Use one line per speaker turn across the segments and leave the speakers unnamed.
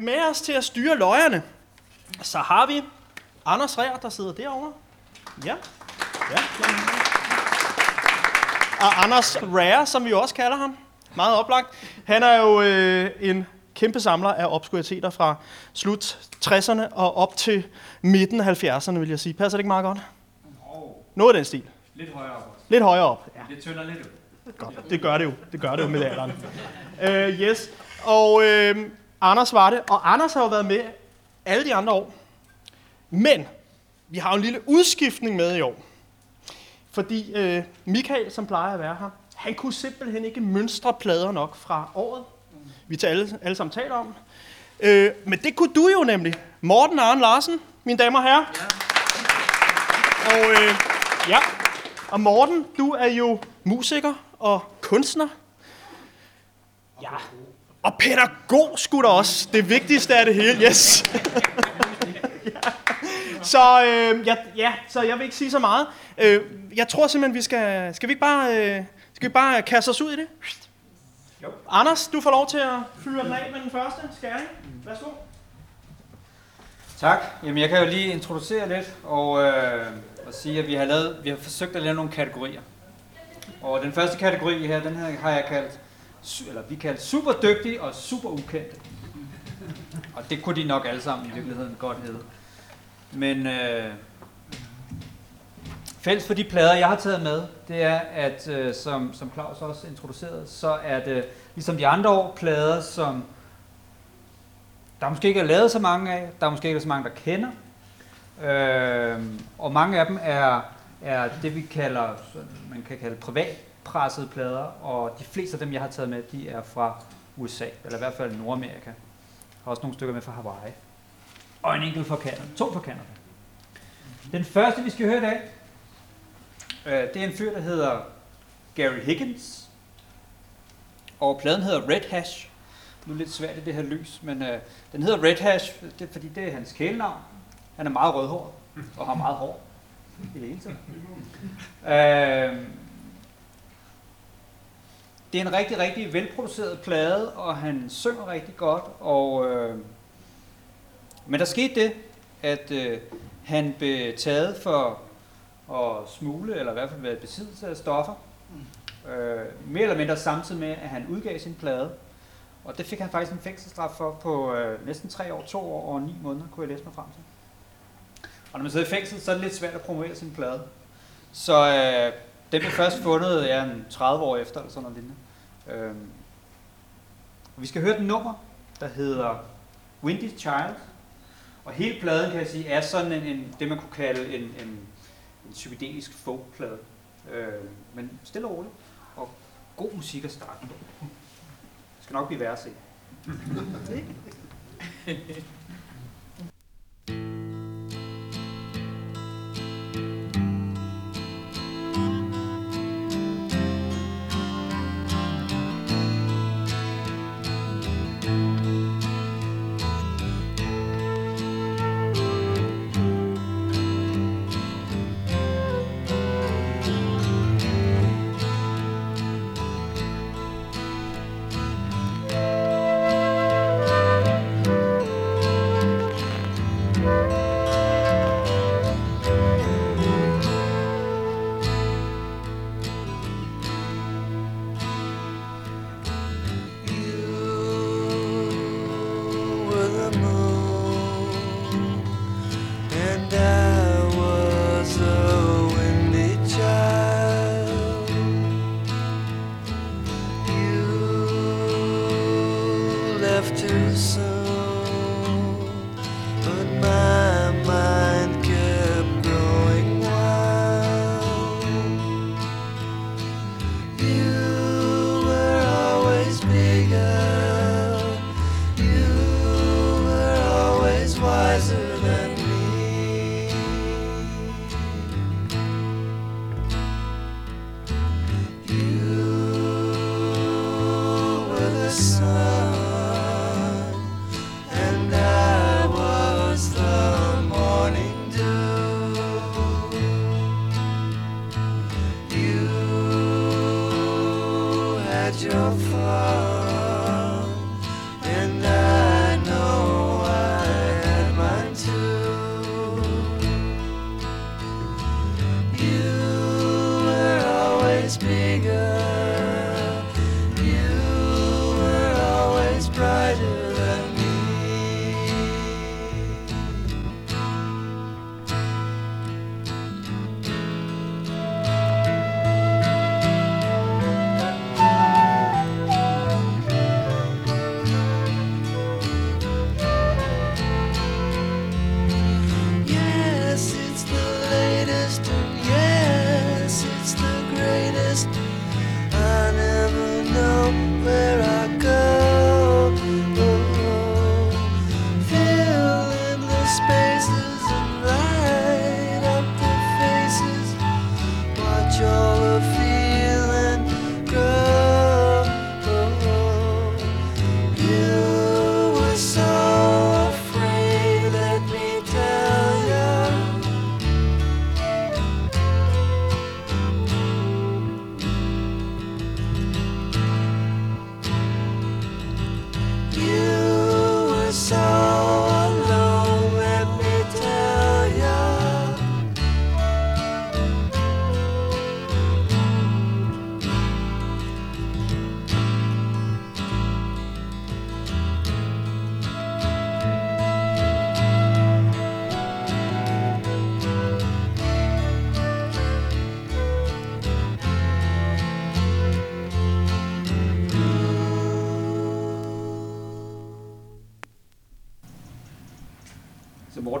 Med os til at styre løjerne, så har vi Anders Rær, der sidder derovre. Ja. ja. Og Anders Rær, som vi også kalder ham. Meget oplagt. Han er jo øh, en kæmpe samler af obskuriteter fra slut 60'erne og op til midten af 70'erne, vil jeg sige. Passer det ikke meget godt? Noget af den stil.
Lidt højere op.
Lidt højere op.
Ja. Det tynder lidt ud.
Godt. Det gør det jo. Det gør det jo med alderen. Uh, yes. Og uh, Anders var det. Og Anders har jo været med alle de andre år. Men vi har jo en lille udskiftning med i år. Fordi uh, Michael, som plejer at være her, han kunne simpelthen ikke mønstre plader nok fra året. Vi til alle, alle sammen taler om. Uh, men det kunne du jo nemlig. Morten Arne Larsen, mine damer og herrer. Ja. Og uh, ja, og Morten, du er jo musiker og kunstner. Ja. Og pædagog skulle da også. Det vigtigste af det hele, yes. Så, øh, ja, ja, så jeg vil ikke sige så meget. Øh, jeg tror simpelthen, vi skal... Skal vi ikke bare, øh, skal vi bare kaste os ud i det? Jo. Anders, du får lov til at fyre den af med den første skæring. Værsgo.
Tak. Jamen, jeg kan jo lige introducere lidt og, øh, og sige, at vi har, lavet, vi har forsøgt at lave nogle kategorier. Og den første kategori her, den her har jeg kaldt, eller vi kaldte super dygtige og super ukendte. Og det kunne de nok alle sammen i virkeligheden godt hedde. Men øh, fælles for de plader, jeg har taget med, det er, at øh, som, som Claus også introducerede, så er det ligesom de andre år plader, som der måske ikke er lavet så mange af, der er måske ikke er så mange, der kender. Øh, og mange af dem er, er det, vi kalder, man kan kalde privat privatpressede plader, og de fleste af dem, jeg har taget med, de er fra USA, eller i hvert fald Nordamerika. Jeg har også nogle stykker med fra Hawaii. Og en enkelt fra Canada. To fra Canada. Den første, vi skal høre i dag, øh, det er en fyr, der hedder Gary Higgins. Og pladen hedder Red Hash. Nu er lidt svært i det her lys, men øh, den hedder Red Hash, det, fordi det er hans kælenavn. Han er meget rødhåret og har meget hår i det hele taget. øh, det er en rigtig, rigtig velproduceret plade, og han synger rigtig godt. Og, øh, men der skete det, at øh, han blev taget for at smule, eller i hvert fald være besiddelse af stoffer. Øh, mere eller mindre samtidig med, at han udgav sin plade. Og det fik han faktisk en fængselsstraf for på øh, næsten tre år, to år og ni måneder, kunne jeg læse mig frem til. Og når man sidder i fængsel, så er det lidt svært at promovere sin plade. Så øh, den blev først fundet ja, 30 år efter, eller sådan noget lignende. Øhm, vi skal høre den nummer, der hedder Windy Child. Og hele pladen, kan jeg sige, er sådan en, en det, man kunne kalde en, en, en psykedelisk folkplade. Øh, men stille og roligt, og god musik at starte på. Det skal nok blive værd at se.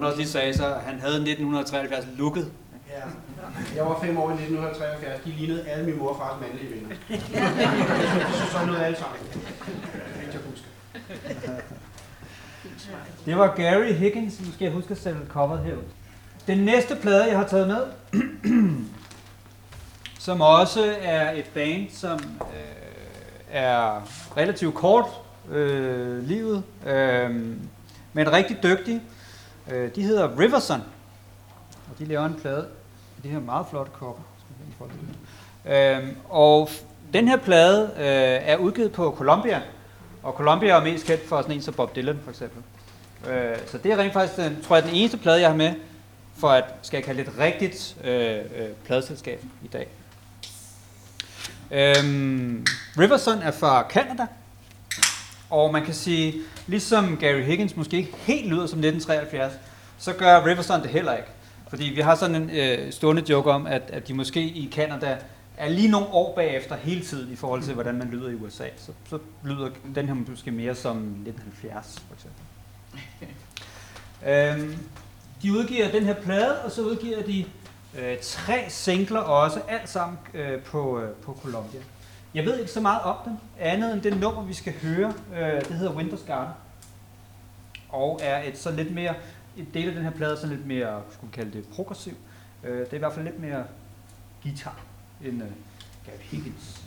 Morten også lige sagde, så han havde 1973 lukket.
Ja. Jeg var fem år i 1973. De lignede alle min mor og fars mandlige venner. så så noget alle sammen. Det jeg huske.
Det var Gary Higgins, nu skal jeg huske at sætte coveret herud. Den næste plade, jeg har taget med, som også er et band, som øh, er relativt kort øh, livet, øh, men rigtig dygtig. Øh, de hedder Riverson, og de laver en plade De her meget flotte kopper. Øh, og den her plade øh, er udgivet på Columbia, og Columbia er mest kendt for sådan en som Bob Dylan for eksempel. Øh, så det er rent faktisk, den, tror jeg, den eneste plade, jeg har med, for at, skal jeg kalde det et rigtigt øh, øh, pladeselskab i dag. Øhm, Riverson er fra Canada, og man kan sige, ligesom Gary Higgins måske ikke helt lyder som 1973, så gør Riverson det heller ikke. Fordi vi har sådan en øh, stående joke om, at, at de måske i Canada er lige nogle år bagefter hele tiden i forhold til, hvordan man lyder i USA. Så, så lyder den her måske mere som 1970 for eksempel. øhm, de udgiver den her plade, og så udgiver de øh, tre singler også, alt sammen øh, på, øh, på Columbia. Jeg ved ikke så meget om den, andet end det nummer, vi skal høre. Øh, det hedder Winter's Garden. Og er et så lidt mere, et del af den her plade er så lidt mere, skulle kalde det, progressiv. Øh, det er i hvert fald lidt mere guitar end øh, Gary Higgins.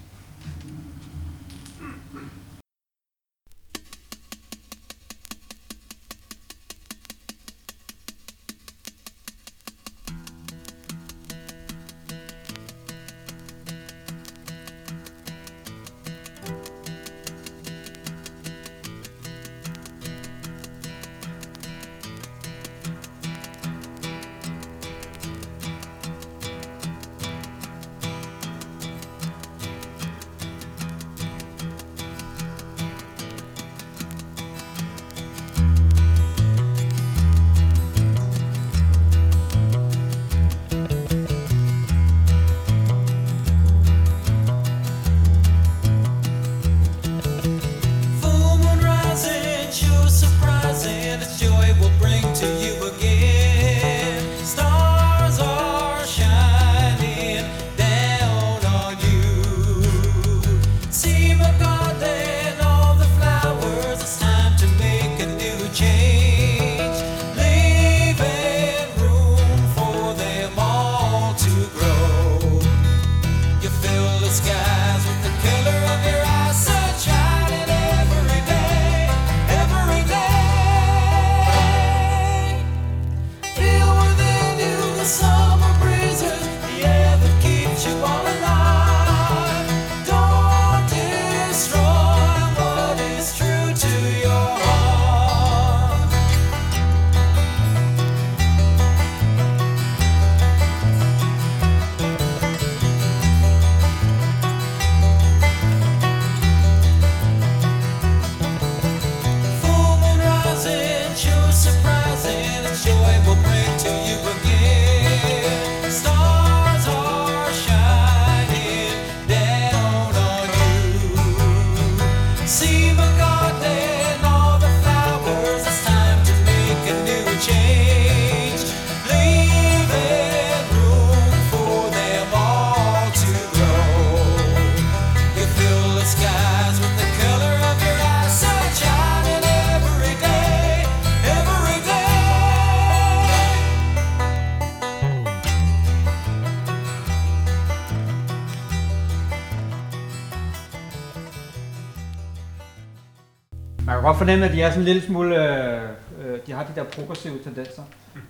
Fornemme, at de er sådan en lille smule, øh, øh, de har de der progressive tendenser,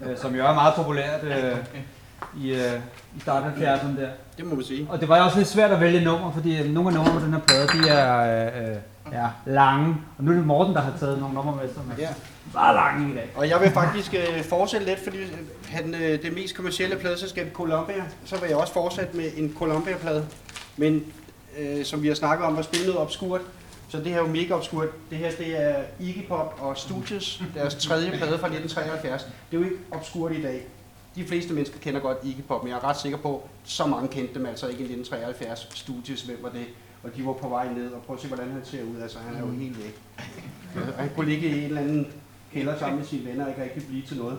øh, som jo er meget populært øh, i, øh, i starten af 70'erne der.
Det må man sige.
Og det var jo også lidt svært at vælge nummer, fordi nogle af numrene på den her plade, de er øh, øh, ja, lange. Og nu er det Morten, der har taget nogle numre med, som er
Ja.
meget lange i dag.
Og jeg vil faktisk øh, fortsætte lidt, fordi øh, han, øh, det mest kommercielle pladeselskab Columbia, så vil jeg også fortsætte med en Columbia-plade. Men øh, som vi har snakket om, at spille noget obskurt. Så det her er jo mega obskurt. Det her det er Iggy Pop og Stooges, deres tredje plade fra 1973. Det er jo ikke obskurt i dag. De fleste mennesker kender godt Iggy Pop, men jeg er ret sikker på, at så mange kendte dem altså ikke i 1973. Stooges, hvem var det? Og de var på vej ned, og prøv at se, hvordan han ser ud. Altså, han er jo helt væk. Han kunne ligge i en eller anden kælder sammen med sine venner og ikke rigtig blive til noget.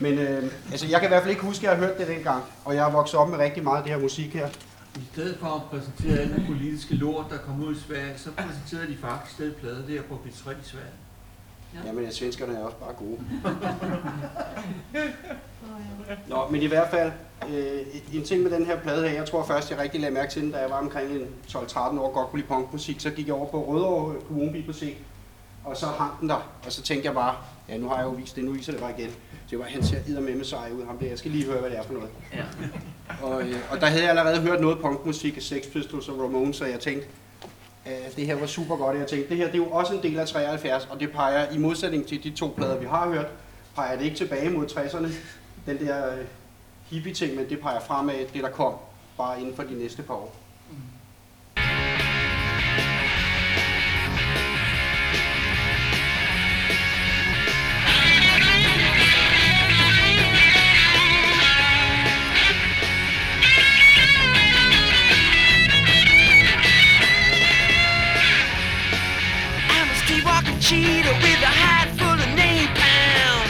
Men øh, altså, jeg kan i hvert fald ikke huske, at jeg har hørt det dengang. Og jeg er vokset op med rigtig meget af det her musik her.
I stedet for at præsentere alle politiske lort, der kom ud i Sverige, så præsenterede de faktisk den plade der på P3 i Sverige.
Jamen, ja, svenskerne er også bare gode. Nå, men i hvert fald, øh, en ting med den her plade her, jeg tror først, jeg rigtig lagde mærke til den, da jeg var omkring en 12-13 år, godt kunne lide punkmusik, så gik jeg over på Rødovre Kommunebibliotek, og så hang den der, og så tænkte jeg bare, ja, nu har jeg jo vist det, nu viser det bare igen. Det var, han ser med sej ud, ham der. Jeg skal lige høre, hvad det er for noget.
Ja.
Og, øh, og der havde jeg allerede hørt noget punkmusik af Sex Pistols og Ramones, så jeg tænkte, at det her var super godt. Jeg tænkte, det her det er jo også en del af 73, og det peger i modsætning til de to plader, vi har hørt, peger det ikke tilbage mod 60'erne, den der øh, hippie-ting, men det peger fremad det, der kom, bare inden for de næste par år.
I'm cheetah with a hat full of napalm.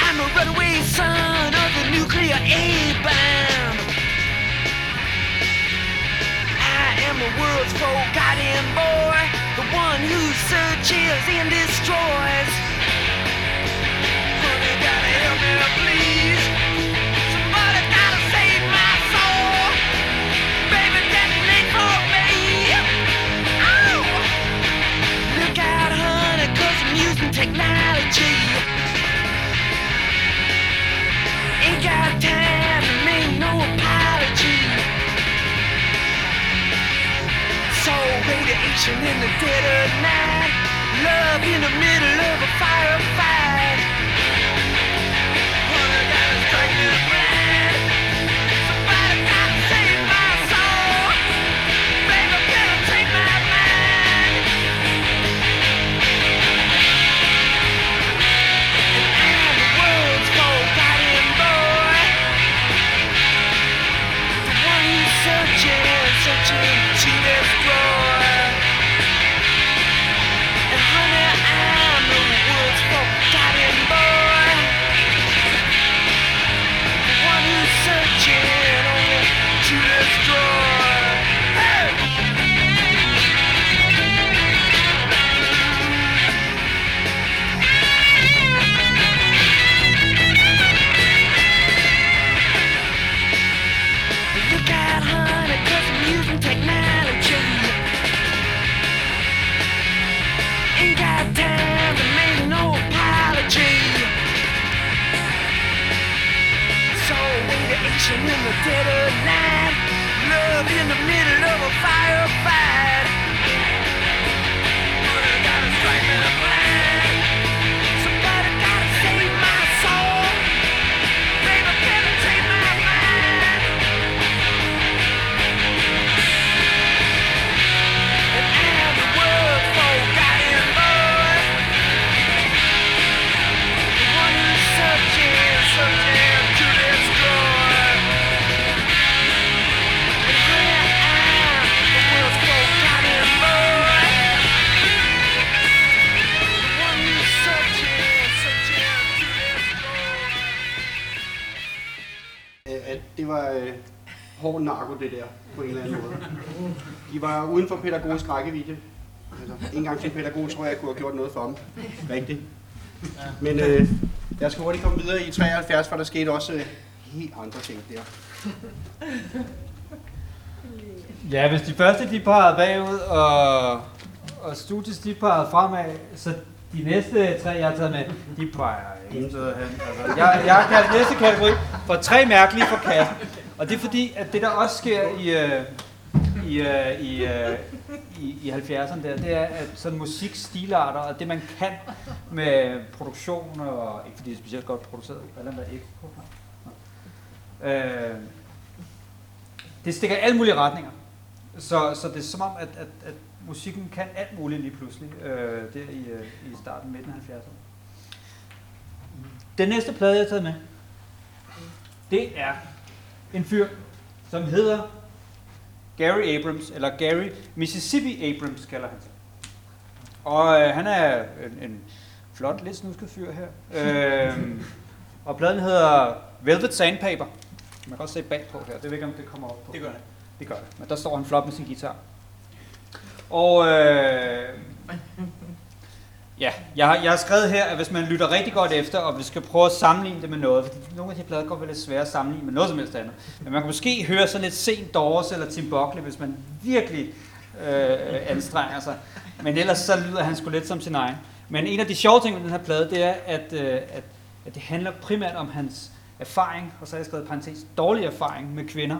I'm a runaway son of the nuclear A-bomb. I am the world's forgotten boy, the one who searches and destroys. In the dead of night. Love in the middle of a firefight. Radiation in the dead of night. Love in the middle of a firefight.
Var øh, hård narko, det der, på en eller anden måde. De var uden for pædagogisk rækkevidde. Altså, en gang som pædagog tror jeg, jeg kunne have gjort noget for dem. Rigtigt. Men øh, jeg skal hurtigt komme videre i 73, for der skete også øh, helt andre ting der.
Ja, hvis de første de pegede bagud, og, og studies de pegede fremad, så de næste tre, jeg har taget med, de peger intet hen. Altså, jeg, jeg har kaldt næste kategori for tre mærkelige for kassen. Og det er fordi, at det der også sker i, øh, i, øh, i, øh, i, i 70'erne der, det er at sådan musikstilarter og det man kan med produktion, og ikke fordi det er specielt godt produceret, eller der ikke øh, det stikker i alle mulige retninger. Så, så det er som om, at, at, at musikken kan alt muligt lige pludselig, øh, der i, øh, i starten, midten af 70'erne. Den næste plade, jeg har taget med, det er en fyr, som hedder Gary Abrams, eller Gary Mississippi Abrams kalder han sig. Og øh, han er en, en flot, lidt snusket fyr her. øhm, og pladen hedder Velvet Sandpaper. Man kan også se bagpå her. Det ved ikke, om det kommer op på.
Det gør det.
Det gør det. Men der står han flot med sin guitar. Og øh, ja, jeg har, jeg har skrevet her, at hvis man lytter rigtig godt efter, og vi skal prøve at sammenligne det med noget, fordi nogle af de plader går vel lidt svære at sammenligne med noget som helst andet. Men man kan måske høre sådan lidt sent Doors eller Tim Buckley, hvis man virkelig øh, anstrenger sig. Men ellers så lyder han sgu lidt som sin egen. Men en af de sjove ting med den her plade, det er, at, øh, at, at det handler primært om hans erfaring, og så har jeg skrevet parentes, dårlig erfaring med kvinder.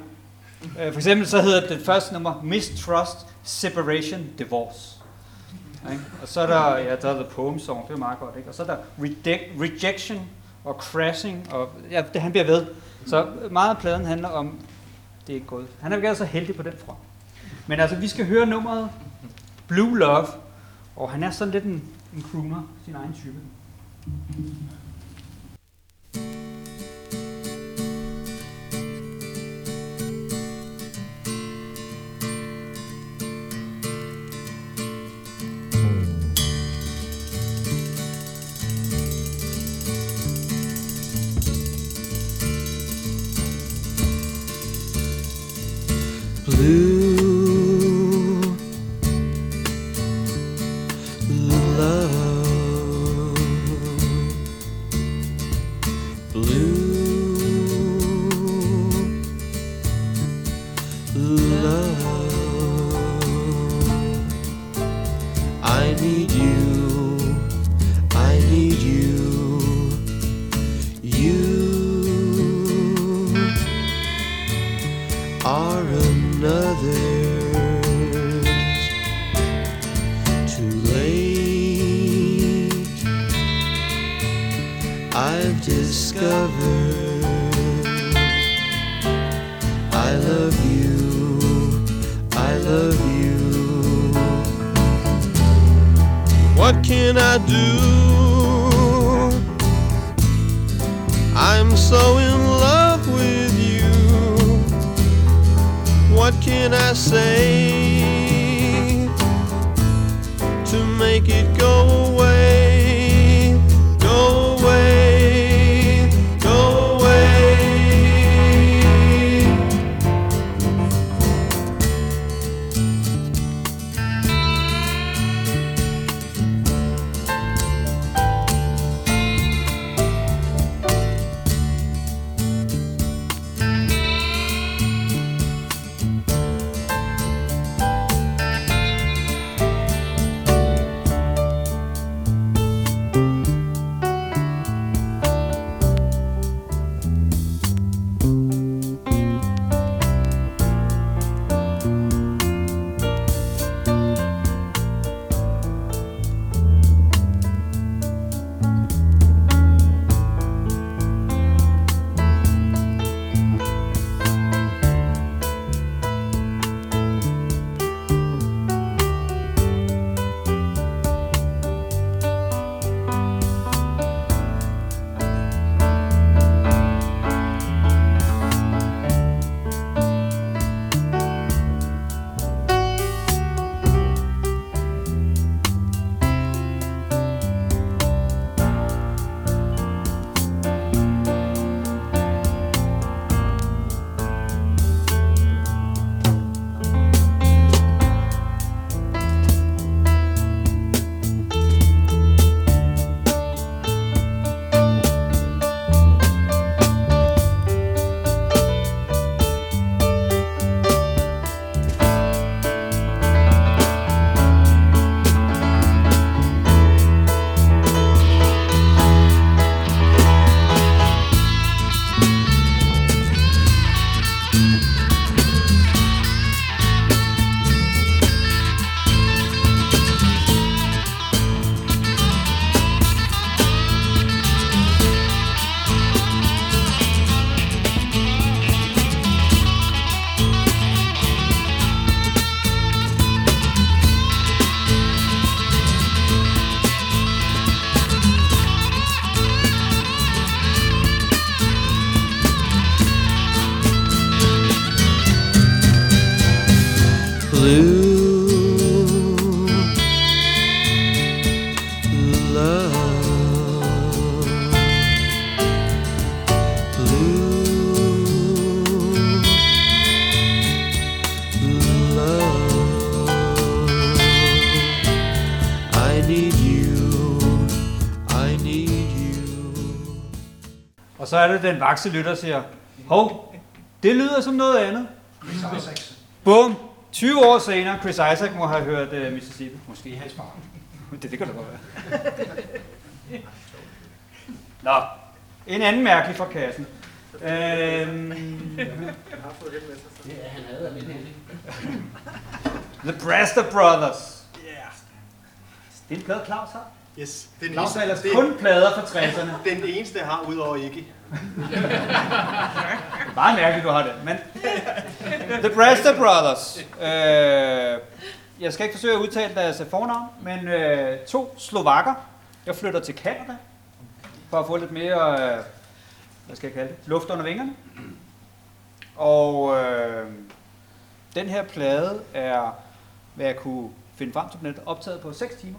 Øh, For eksempel så hedder det første nummer Mistrust, Separation, Divorce. Ikke? Og så er der, ja, der er The Poem Song, det er meget godt, ikke? Og så er der reject, Rejection og Crashing, og ja, det, han bliver ved. Så meget af pladen handler om, det er ikke gået. Han er ikke så heldig på den front. Men altså, vi skal høre nummeret Blue Love, og han er sådan lidt en, en crooner, sin egen type.
Blue What can I do? I'm so in love with you. What can I say
Og så er det den vakse lytter, der siger, hov, det lyder som noget andet. Bum! 20 år senere, Chris Isaac må have hørt uh, Mississippi. Måske hans far. Det, det kan da godt være. Nå, en anden mærkelig fra kassen. Øhm, The Brester Brothers. Det er en plade, Claus har.
Yes, den
Claus har ellers
det,
kun plader fra 60'erne.
den eneste, jeg har, udover
er meget mærkeligt, du har det. Men The Brester Brothers. Øh, jeg skal ikke forsøge at udtale deres fornavn, men øh, to slovakker. Jeg flytter til Canada for at få lidt mere, øh, hvad skal jeg kalde det, luft under vingerne. Og øh, den her plade er, hvad jeg kunne finde frem til på nettet, optaget på 6 timer.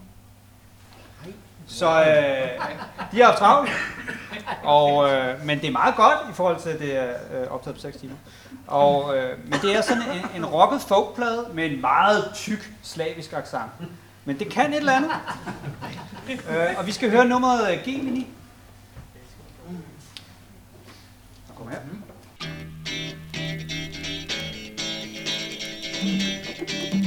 Så øh, de har haft travlt. Og, øh, men det er meget godt i forhold til, at det er øh, optaget på 6 timer. Og, øh, men det er sådan en, en rocket folkplade med en meget tyk slavisk accent. Men det kan et eller andet. Øh, og vi skal høre nummeret øh, Gemini. Kom her.
I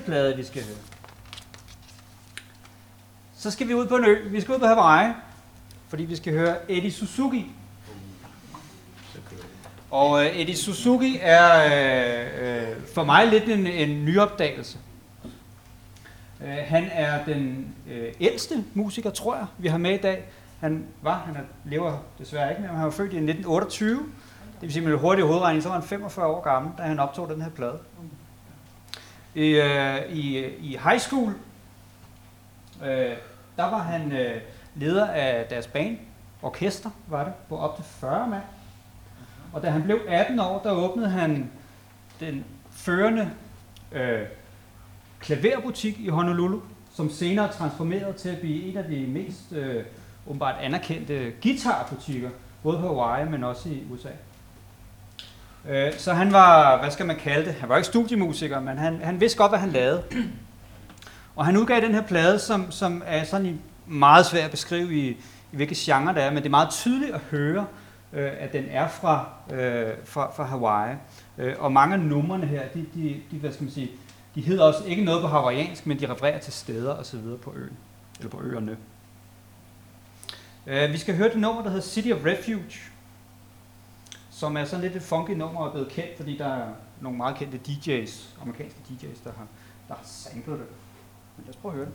plade, vi skal høre. Så skal vi ud på en ø. Vi skal ud på Hawaii, fordi vi skal høre Eddie Suzuki. Og øh, Eddie Suzuki er øh, øh, for mig lidt en, en nyopdagelse. Øh, han er den øh, ældste musiker, tror jeg, vi har med i dag. Han var, han er, lever desværre ikke mere, men han var født i 1928. Det vil sige, med hurtig hovedregning, så var han 45 år gammel, da han optog den her plade. I, øh, i, i high school, øh, der var han øh, leder af deres band, orkester var det, på op til 40 mand. Og da han blev 18 år, der åbnede han den førende øh, klaverbutik i Honolulu, som senere transformerede til at blive en af de mest øh, åbenbart anerkendte guitarbutikker, både på Hawaii, men også i USA. Øh, så han var, hvad skal man kalde det, han var ikke studiemusiker, men han, han vidste godt, hvad han lavede. Og han udgav den her plade, som, som er sådan i meget svært at beskrive i, i hvilke genre det er, men det er meget tydeligt at høre, øh, at den er fra, øh, fra, fra Hawaii. Øh, og mange af numrene her, de, de, de, hvad skal man sige, de hedder også ikke noget på hawaiiansk, men de refererer til steder og så videre på øen, eller på øerne. Øh, vi skal høre det nummer, der hedder City of Refuge, som er sådan lidt et funky nummer og er blevet kendt, fordi der er nogle meget kendte DJ's, amerikanske DJ's, der har, der har samlet det. Men lad os prøve at høre det.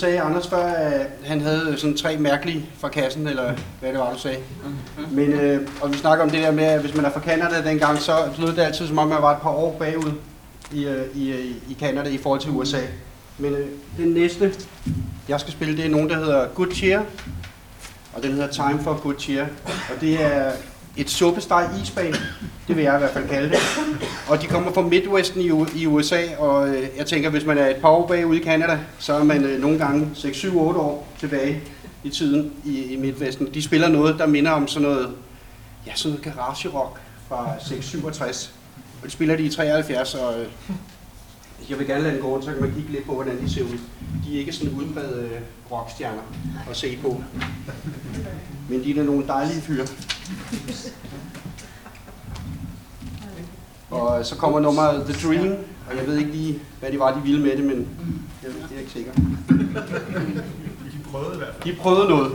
Sagde Anders før, at han havde sådan tre mærkelige fra kassen, eller hvad det var, du sagde. Men, øh, og vi snakker om det der med, at hvis man er fra Canada dengang, så lød det altid som om, man var et par år bagud i, øh, i, øh, i Canada i forhold til USA. Men øh, den næste, jeg skal spille, det er nogen, der hedder Good Cheer, og den hedder Time for Good Cheer. Og det er et suppesteg isbane, det vil jeg i hvert fald kalde det. Og de kommer fra Midwesten i, i USA, og øh, jeg tænker, hvis man er et par år bagud i Canada, så er man øh, nogle gange 6, 7, 8 år tilbage i tiden i, i De spiller noget, der minder om sådan noget, ja, sådan noget garage rock fra 6, 67. Og det spiller de i 73, og øh, jeg vil gerne lade den gå rundt, så kan man kigge lidt på, hvordan de ser ud. De er ikke sådan udbredte øh, rockstjerner at se på. Men de er nogle dejlige fyre. Og så kommer nummeret The Dream, og jeg ved ikke lige, hvad det var, de ville med det, men jeg, det er jeg ikke sikker.
De prøvede i hvert fald.
De prøvede noget.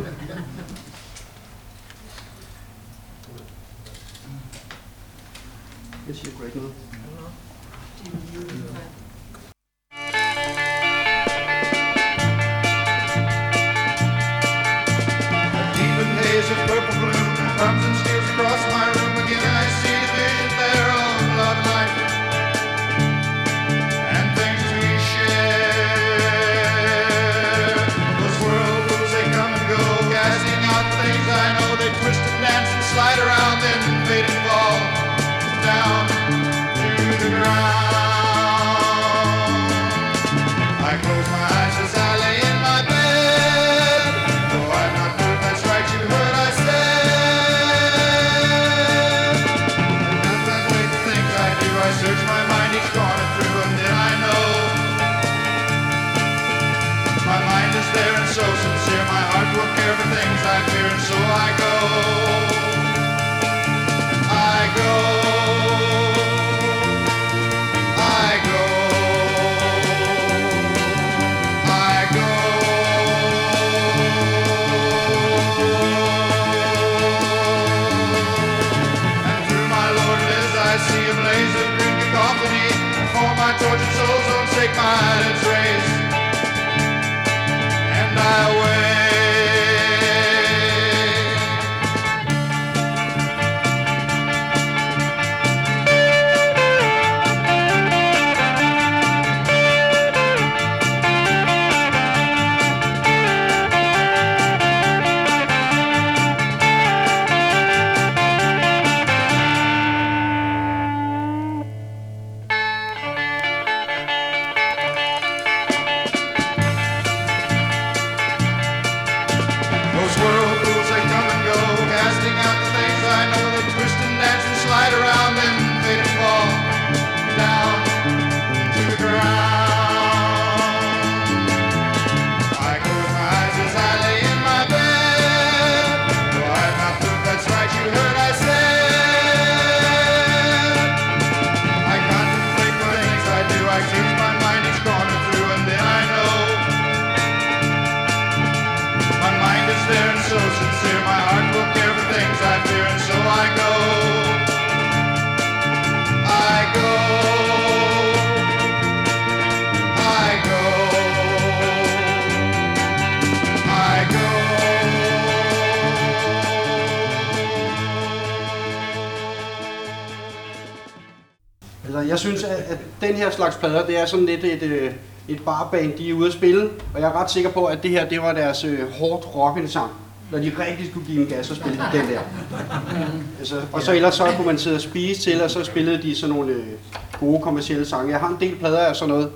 Jeg siger ikke noget.
Even haze of purple bloom comes and steals across my
take mine. Den her slags plader, det er sådan lidt et, øh, et barband, de er ude at spille. Og jeg er ret sikker på, at det her, det var deres øh, hårdt rockende sang. Når de rigtig skulle give en gas, og spillede den der. Altså, og så ellers så kunne man sidde og spise til, og så spillede de sådan nogle øh, gode kommercielle sange. Jeg har en del plader af sådan noget.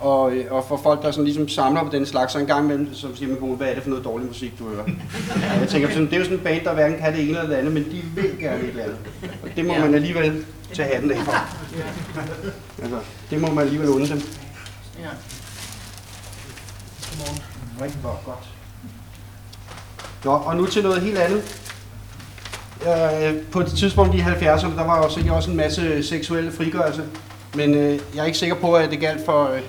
Og, øh, og for folk, der sådan ligesom samler på den slags, så en gang imellem, så siger man, "Kone, hvad er det for noget dårlig musik, du hører? Og jeg tænker, sådan, det er jo sådan en band, der hverken kan det ene eller det andet, men de vil gerne et eller andet. Og det må man alligevel tage hatten af for. Altså, det må man alligevel unde dem.
Ja.
Rigtig godt. godt. Nå, og nu til noget helt andet. Øh, på et tidspunkt i 70'erne, der var jo sikkert også en masse seksuelle frigørelse. Men øh, jeg er ikke sikker på, at det galt for øh,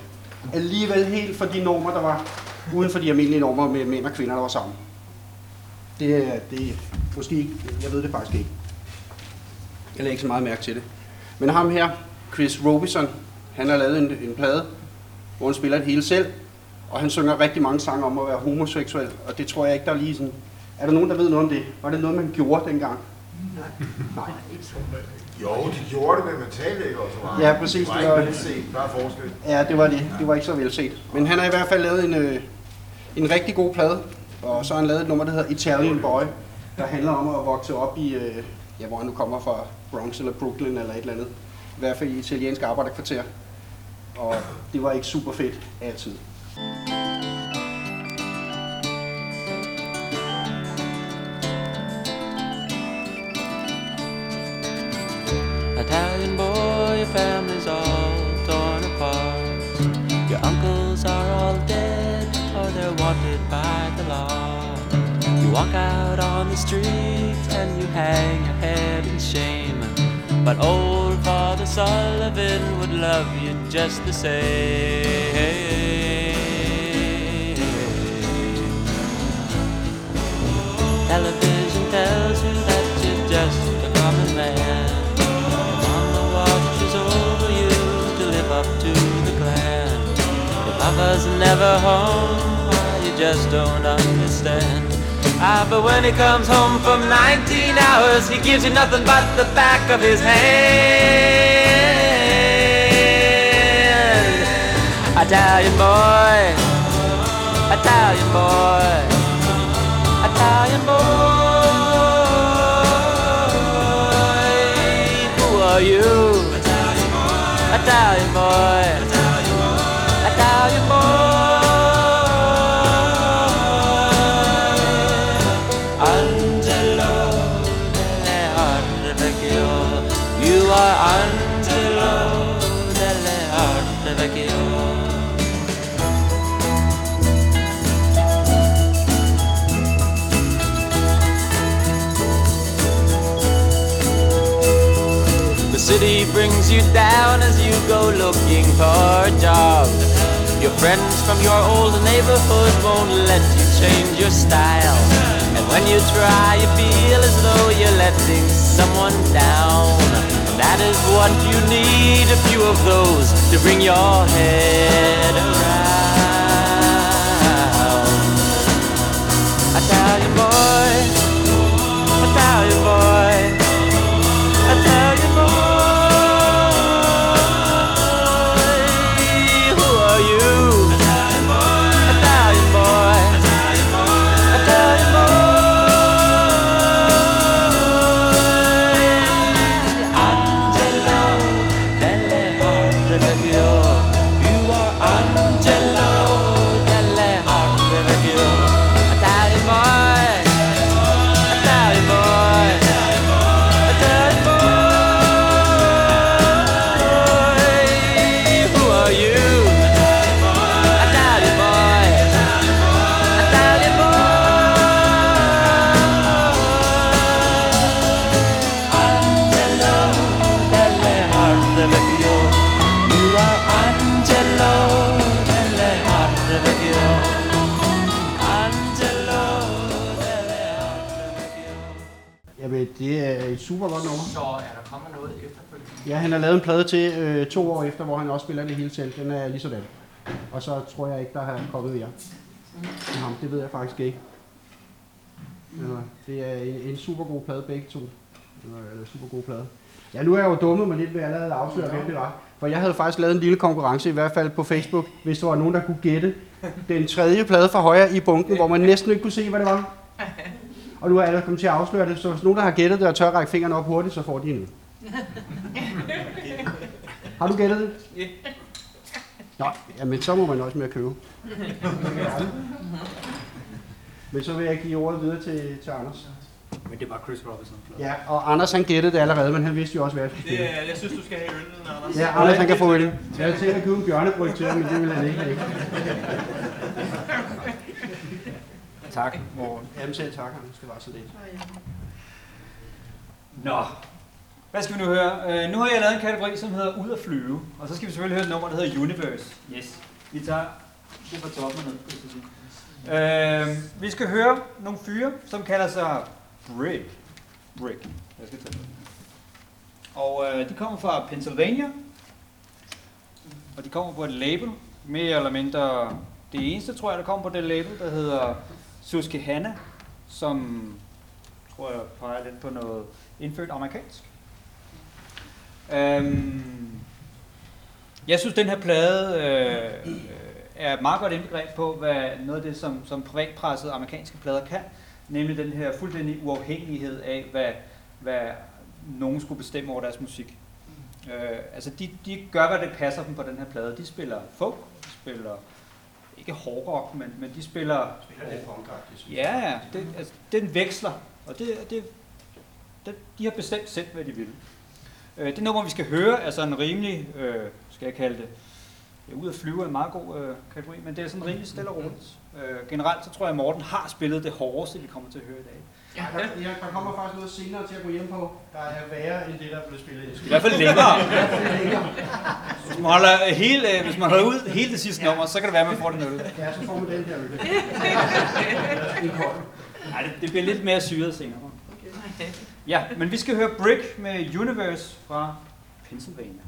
alligevel helt for de normer, der var uden for de almindelige normer med mænd og kvinder, der var sammen. Det er det måske ikke, jeg ved det faktisk ikke. Jeg lægger ikke så meget mærke til det. Men ham her, Chris Robinson, han har lavet en, en plade, hvor han spiller det hele selv, og han synger rigtig mange sange om at være homoseksuel, og det tror jeg ikke, der er lige sådan... Er der nogen, der ved noget om det? Var det noget, man gjorde dengang? Nej.
Jo, de gjorde det, men man talte ikke også meget.
Ja, præcis,
Det
det
var
var-
ikke velset, er forskel.
Ja, det var det. Det var ikke så velset. Men han har i hvert fald lavet en, øh, en rigtig god plade, og så har han lavet et nummer, der hedder Italian Boy, der handler om at vokse op i, øh, ja, hvor han nu kommer fra, Bronx eller Brooklyn eller et eller andet. I hvert fald i italiensk arbejderkvarter. Og det var ikke super fedt altid.
Walk out on the street and you hang your head in shame. But old Father Sullivan would love you just the same. Television tells you that you're just a common man. Your mama watches over you to live up to the clan. Your papa's never home, why you just don't understand. Ah, but when he comes home from 19 hours, he gives you nothing but the back of his hand. Italian boy, Italian boy, Italian boy. Who are you? Italian boy, brings you down as you go looking for a job. Your friends from your old neighborhood won't let you change your style. And when you try, you feel as though you're letting someone down. That is what you need, a few of those to bring your head around. Italian boy, Italian boy, Italian
han har lavet en plade til øh, to år efter, hvor han også spiller det hele selv. Den er lige sådan. Og så tror jeg ikke, der har kommet mere. Til ham, det ved jeg faktisk ikke. Altså, det er en, en super god plade, begge to. Eller, en øh, super god plade. Ja, nu er jeg jo dummet mig lidt ved at allerede afsløre, hvem det var. For jeg havde faktisk lavet en lille konkurrence, i hvert fald på Facebook, hvis der var nogen, der kunne gætte den tredje plade fra højre i bunken, hvor man næsten ikke kunne se, hvad det var. Og nu er jeg kommet til at afsløre det, så hvis nogen, der har gættet det og tør række fingrene op hurtigt, så får de en. Har du gættet det?
Ja.
Nå, jamen så må man også med at købe. Men så vil jeg give ordet videre til, til Anders.
Men det var Chris Robinson.
Ja, og Anders han gættede det allerede, men han vidste jo også, hvad jeg skulle
Det, er- jeg synes, du skal have øllen, Anders.
Ja, Anders han kan få øl. Jeg havde tænkt at købe en bjørnebryg til ham, men det ville han ikke have.
Tak, Morten.
Jamen selv tak, Anders. Det var så lidt.
Nå, hvad skal vi nu høre? Uh, nu har jeg lavet en kategori, som hedder Ud at flyve. Og så skal vi selvfølgelig høre et nummer, der hedder Universe. Yes. Vi tager det fra toppen ned. skal. Uh, vi skal høre nogle fyre, som kalder sig Brick. Brick. Jeg skal tage det. Og uh, de kommer fra Pennsylvania. Og de kommer på et label. Mere eller mindre det eneste, tror jeg, der kommer på det label, der hedder Susquehanna, som tror jeg peger lidt på noget indfødt amerikansk. Øhm, jeg synes, den her plade øh, er et meget godt indbegreb på, hvad noget af det, som, som privatpressede amerikanske plader kan, nemlig den her fuldstændig uafhængighed af, hvad, hvad nogen skulle bestemme over deres musik. Øh, altså, de, de gør, hvad det passer dem på den her plade. De spiller folk, de spiller ikke hårdrock, men, men de spiller...
Spiller lidt punkagtigt, synes
Ja, ja. Det, altså, den veksler, og det, det, det, de har bestemt selv, hvad de vil. Øh, det nummer, vi skal høre, er sådan en rimelig, øh, skal jeg kalde det, ja, ud at flyve er en meget god øh, kategori, men det er sådan rimelig stille og roligt. Øh, generelt så tror jeg, at Morten har spillet det hårdeste, vi kommer til at høre i dag.
Ja, der, ja, der kommer faktisk noget senere til at gå hjem på, der er værre end det, der blev spillet i
hvert fald længere.
I hvert fald længere.
Hvis man holder, hele, hvis man holder ud hele det sidste nummer, så kan det være, at man får det noget.
Ja, så får man den der øl.
Nej, det, det bliver lidt mere syret senere. Ja, men vi skal høre Brick med Universe fra Pennsylvania.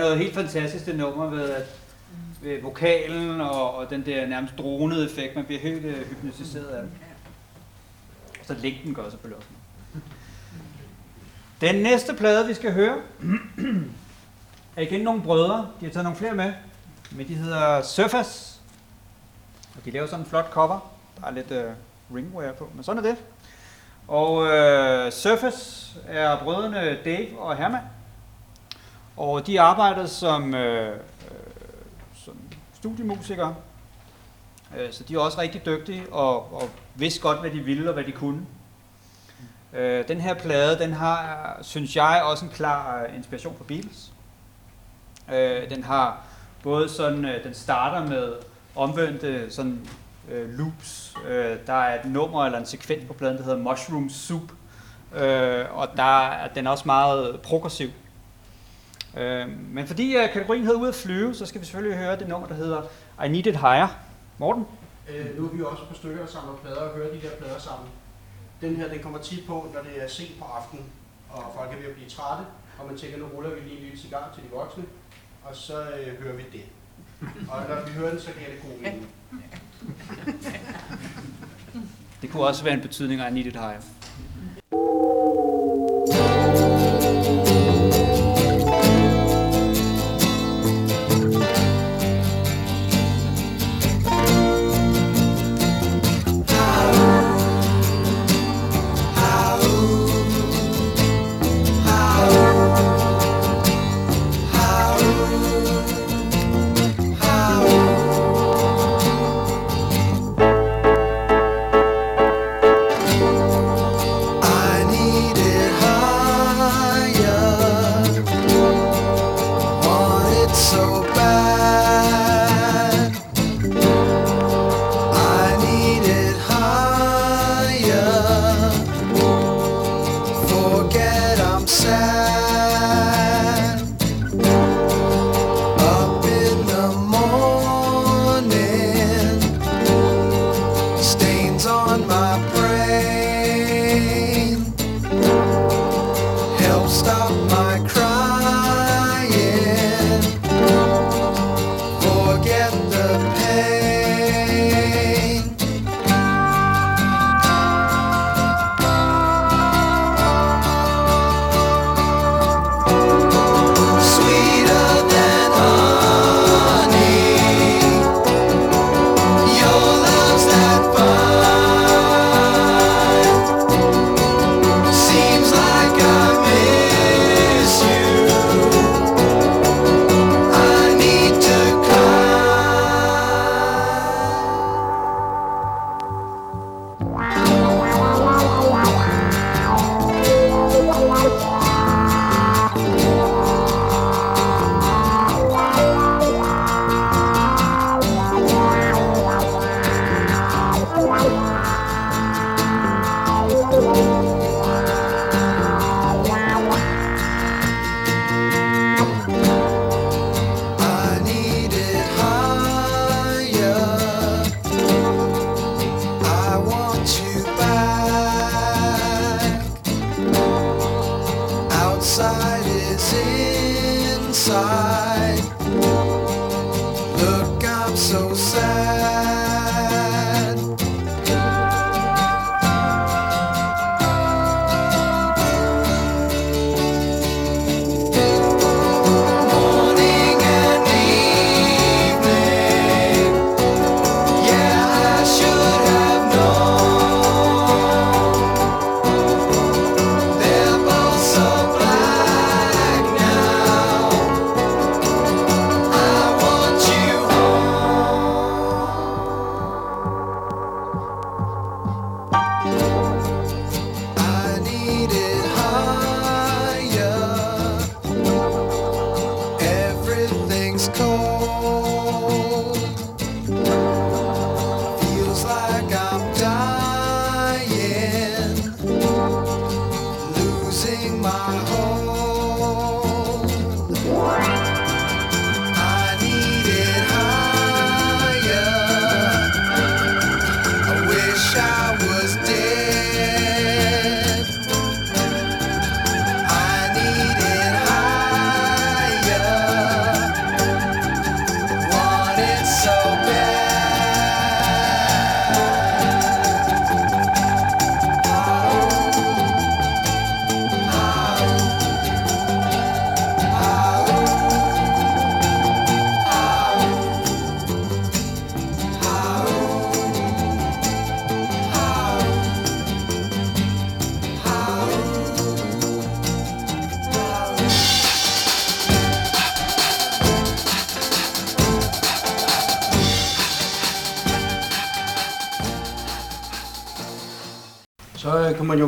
Noget helt fantastisk, det nummer, ved at ved vokalen og, og den der nærmest dronede effekt. Man bliver helt øh, hypnotiseret af den. Og så længden går selvfølgelig også. Den næste plade, vi skal høre, er igen nogle brødre. De har taget nogle flere med, men de hedder Surface. Og de laver sådan en flot cover. Der er lidt øh, ringwear på, men sådan er det. Og øh, Surface er brødrene Dave og Herman. Og de arbejdede som, øh, øh, som studiemusikere. Øh, så de er også rigtig dygtige og, og vidste godt, hvad de ville og hvad de kunne. Øh, den her plade, den har, synes jeg, også en klar øh, inspiration fra Beatles. Øh, den har både sådan, øh, den starter med omvendte sådan øh, loops. Øh, der er et nummer eller en sekvens på pladen, der hedder Mushroom Soup. Øh, og der er den er også meget progressiv. Øh, men fordi øh, kategorien hedder Ud at flyve, så skal vi selvfølgelig høre det nummer, der hedder I Need It Higher. Morten?
Øh, nu er vi jo også på stykker, der samler plader og hører de der plader sammen. Den her, den kommer tit på, når det er sent på aftenen, og folk er ved at blive trætte, og man tænker, nu ruller vi lige en lille cigar til de voksne, og så øh, hører vi det. Og når vi hører den, så giver det god mening.
Det kunne også være en betydning af I Need It Higher.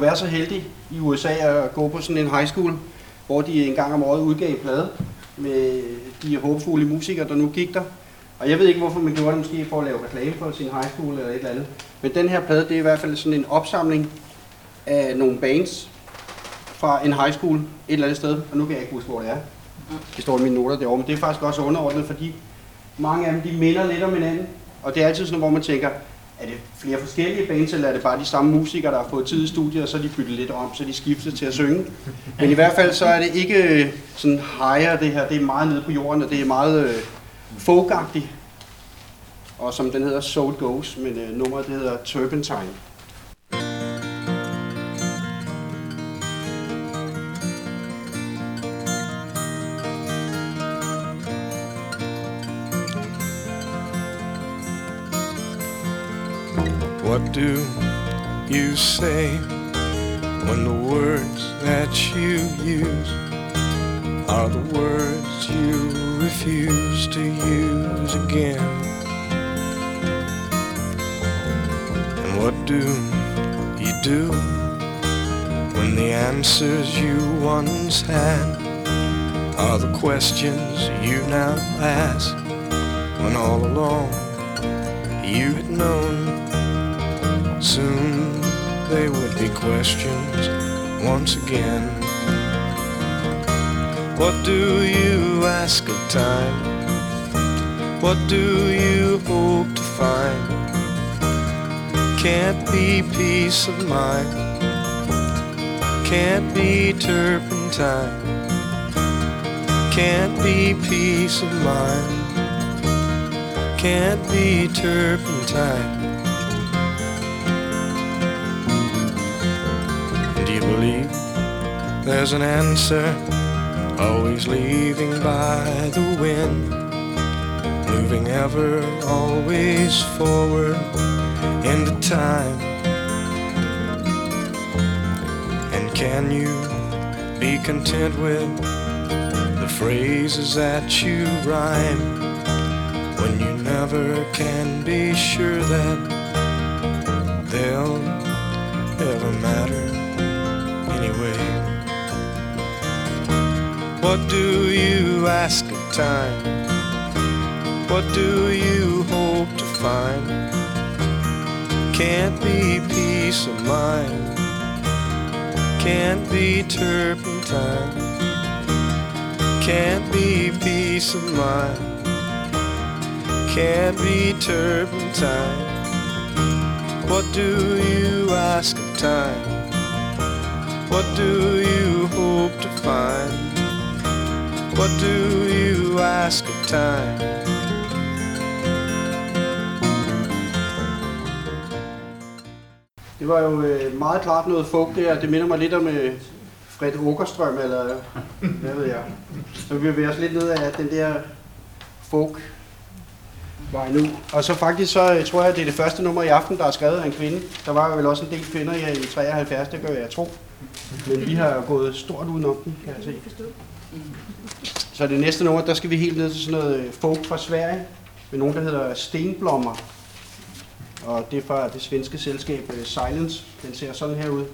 Være så heldig i USA at gå på sådan en high school, hvor de en gang om året udgav en plade med de håbefulde musikere, der nu gik der. Og jeg ved ikke, hvorfor man gjorde det, måske for at lave reklame for sin high school eller et eller andet. Men den her plade, det er i hvert fald sådan en opsamling af nogle bands fra en high school et eller andet sted. Og nu kan jeg ikke huske, hvor det er. Det står i mine noter derovre, men det er faktisk også underordnet, fordi mange af dem, de minder lidt om hinanden. Og det er altid sådan, hvor man tænker, flere forskellige bands, eller er det bare de samme musikere, der har fået tid i studiet, og så er de byttet lidt om, så de skifter til at synge. Men i hvert fald så er det ikke øh, sådan higher det her, det er meget nede på jorden, og det er meget øh, folkagtigt. Og som den hedder, Soul Goes, men øh, nummeret det hedder Turpentine.
What do you say when the words that you use are the words you refuse to use again? And what do you do when the answers you once had are the questions you now ask when all along you had known Soon they would be questions once again. What do you ask of time? What do you hope to find? Can't be peace of mind. Can't be turpentine. Can't be peace of mind. Can't be turpentine. There's an answer always leaving by the wind, moving ever always forward into time? And can you be content with the phrases that you rhyme? When you never can be sure that they'll ever matter What do you ask of time? What do you hope to find? Can't be peace of mind. Can't be turpentine. Can't be peace of mind. Can't be turpentine. What do you ask of time? What do you hope to find? What do you ask of time?
Det var jo øh, meget klart noget folk der. Det minder mig lidt om øh, Fred Åkerstrøm, eller hvad ved jeg. Så vi bevæger os lidt ned af den der folk vej nu. Og så faktisk så øh, tror jeg, at det er det første nummer i aften, der er skrevet af en kvinde. Der var vel også en del kvinder her i 73, det gør jeg tro. Men vi har gået stort udenom den, kan jeg se. Så det næste nummer, der skal vi helt ned til sådan noget øh, folk fra Sverige, med nogen, der hedder Stenblommer. Og det er fra det svenske selskab øh, Silence. Den ser sådan her ud.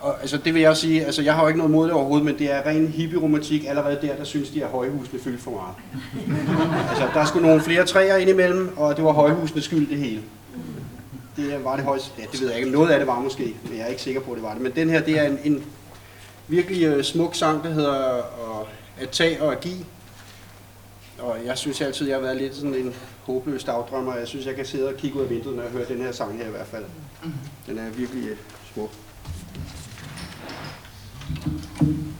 Og altså, det vil jeg sige, altså jeg har jo ikke noget mod det overhovedet, men det er ren hippie-romantik. Allerede der, der synes de, at højhusene fyldt for meget. altså, der skulle nogle flere træer ind imellem, og det var højhusene skyld det hele. Det var det højst, ja, det ved jeg ikke, noget af det var måske, men jeg er ikke sikker på, at det var det. Men den her, det er en, en virkelig øh, smuk sang, der hedder øh, at tage og at give. Og jeg synes altid, jeg har været lidt sådan en håbløs dagdrømmer. Jeg synes, jeg kan sidde og kigge ud af vinduet, når jeg hører den her sang her i hvert fald. Den er virkelig øh, smuk.
Mm.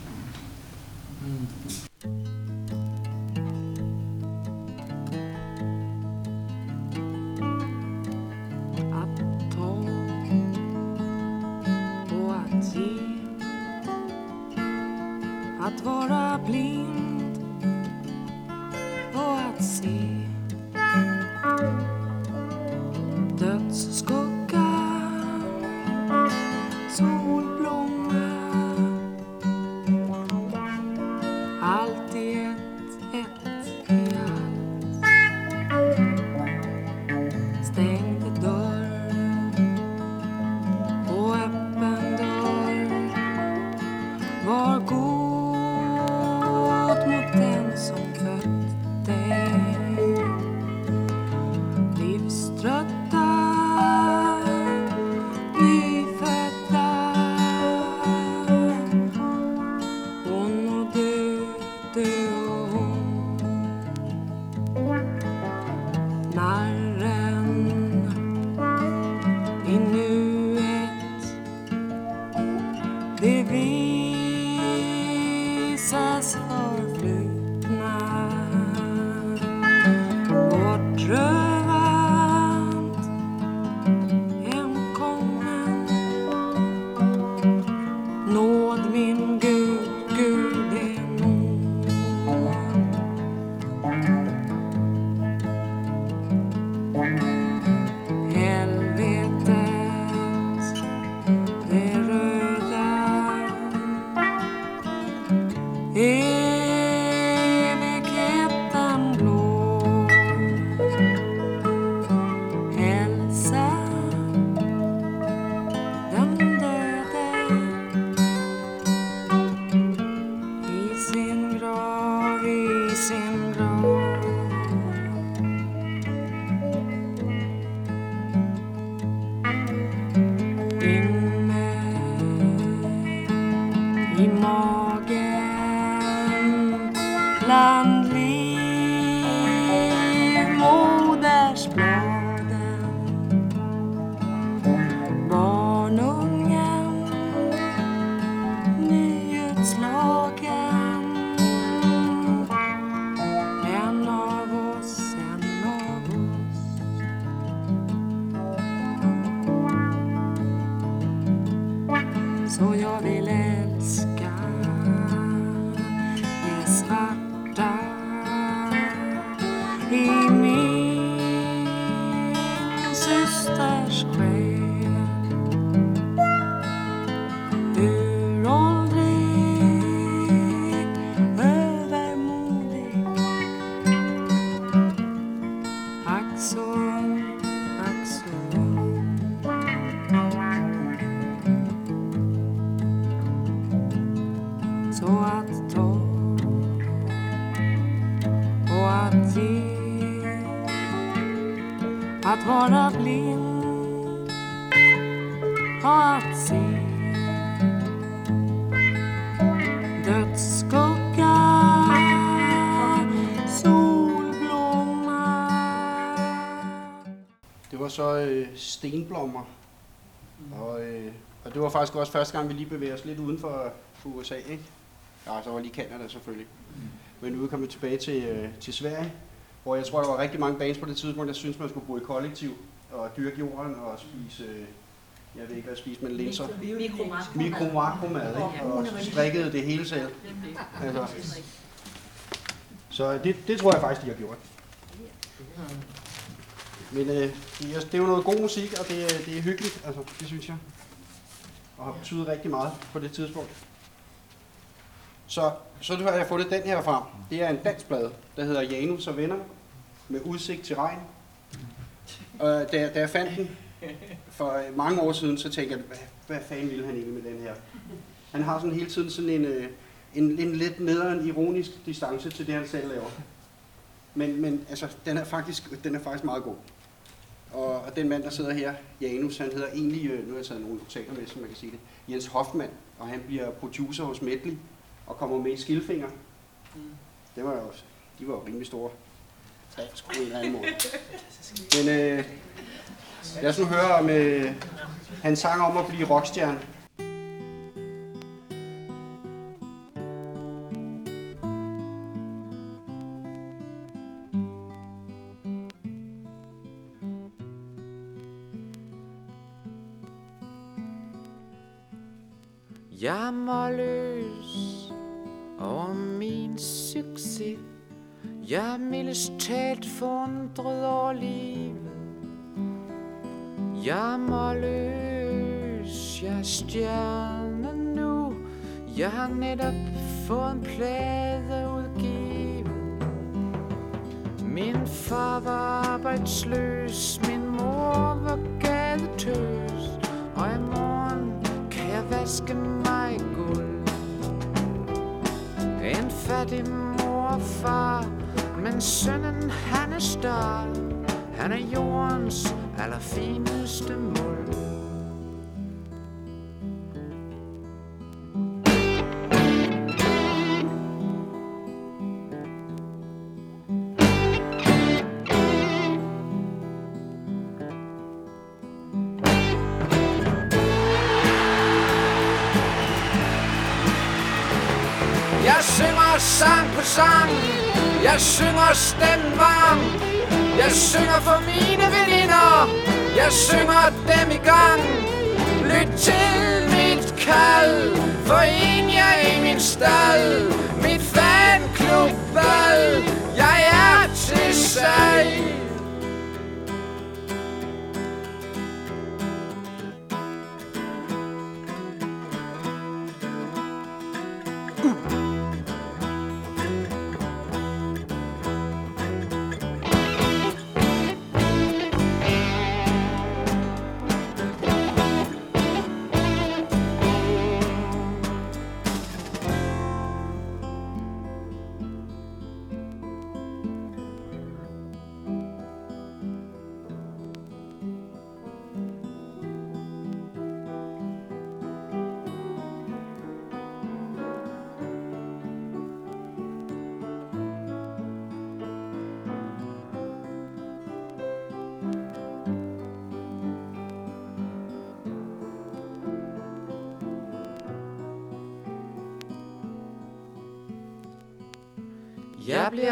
Stenblommer. Og, øh, og det var faktisk også første gang, vi lige bevæger os lidt uden for, for USA, ikke? Ja, så var lige Canada selvfølgelig. Men nu kom vi tilbage til, øh, til Sverige, hvor jeg tror, der var rigtig mange bands på det tidspunkt, der syntes, man skulle bo i kollektiv og dyrke jorden og spise, øh, jeg ved ikke hvad spise, men linser.
Mikro-
Mikro-makromad, ikke? Og strikkede det hele selv. Altså. Så det, det tror jeg faktisk, de har gjort. Men øh, det, er, det er jo noget god musik, og det, det er hyggeligt, altså, det synes jeg. Og har betydet rigtig meget på det tidspunkt. Så, så har jeg fundet den her frem. Det er en dansk plade, der hedder Janus og Venner, med udsigt til regn. Og da, da jeg fandt den for øh, mange år siden, så tænkte jeg, hvad, hvad fanden ville han egentlig med den her? Han har sådan hele tiden sådan en, øh, en, en lidt nederen ironisk distance til det, han selv laver. Men, men altså, den er, faktisk, den er faktisk meget god. Og, og den mand, der sidder her, Janus, han hedder egentlig, øh, nu har jeg taget nogle notater med, så man kan sige det, Jens Hoffmann, og han bliver producer hos Medley, og kommer med i Skilfinger. Det var jo, de var jo rimelig store. Dansk på en eller anden måde. Men øh, lad os nu høre om øh, hans sang om at blive rockstjerne.
Jeg må løs over min succes. Jeg er mildest talt forundret over livet. Jeg må løs, jeg er stjerne nu. Jeg har netop fået en plade udgivet. Min far var arbejdsløs. Min mor var gadetøs. Og i morgen vaske mig i guld En fattig mor og far Men sønnen han er star Han er jordens allerfineste muld synger stemmen varm Jeg synger for mine veninder. Jeg synger dem i gang. Lyt til mit kald. For en jeg i min stald. Mit fanklubbal. Jeg er til salg.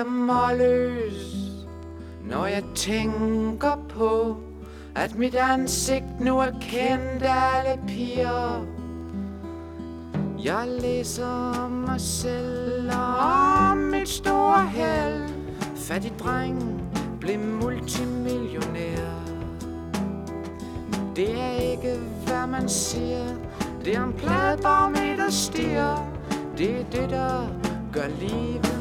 Bliver målløs, når jeg tænker på, at mit ansigt nu er kendt af alle piger. Jeg læser mig selv om mit store held. Fattig dreng blev multimillionær. Det er ikke, hvad man siger. Det er en pladebarometer stiger. Det er det, der gør livet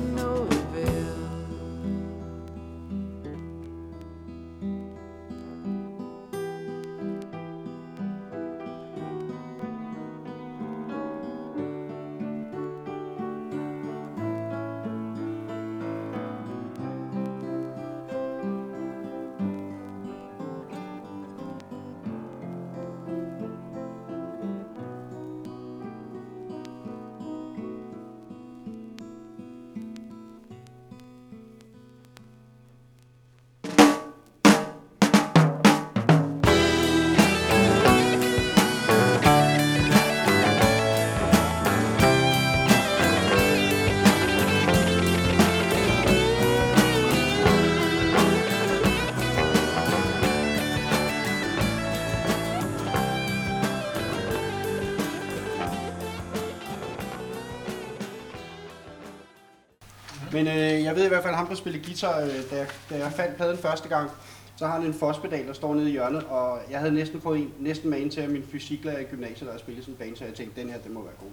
Men øh, jeg ved i hvert fald, at ham, der spillede guitar, øh, da, jeg, da jeg fandt pladen første gang, så har han en fospedal, der står nede i hjørnet, og jeg havde næsten fået en, næsten med en til af min fysiklærer i gymnasiet, der spillet sådan en bane, så jeg tænkte, den her, den må være god.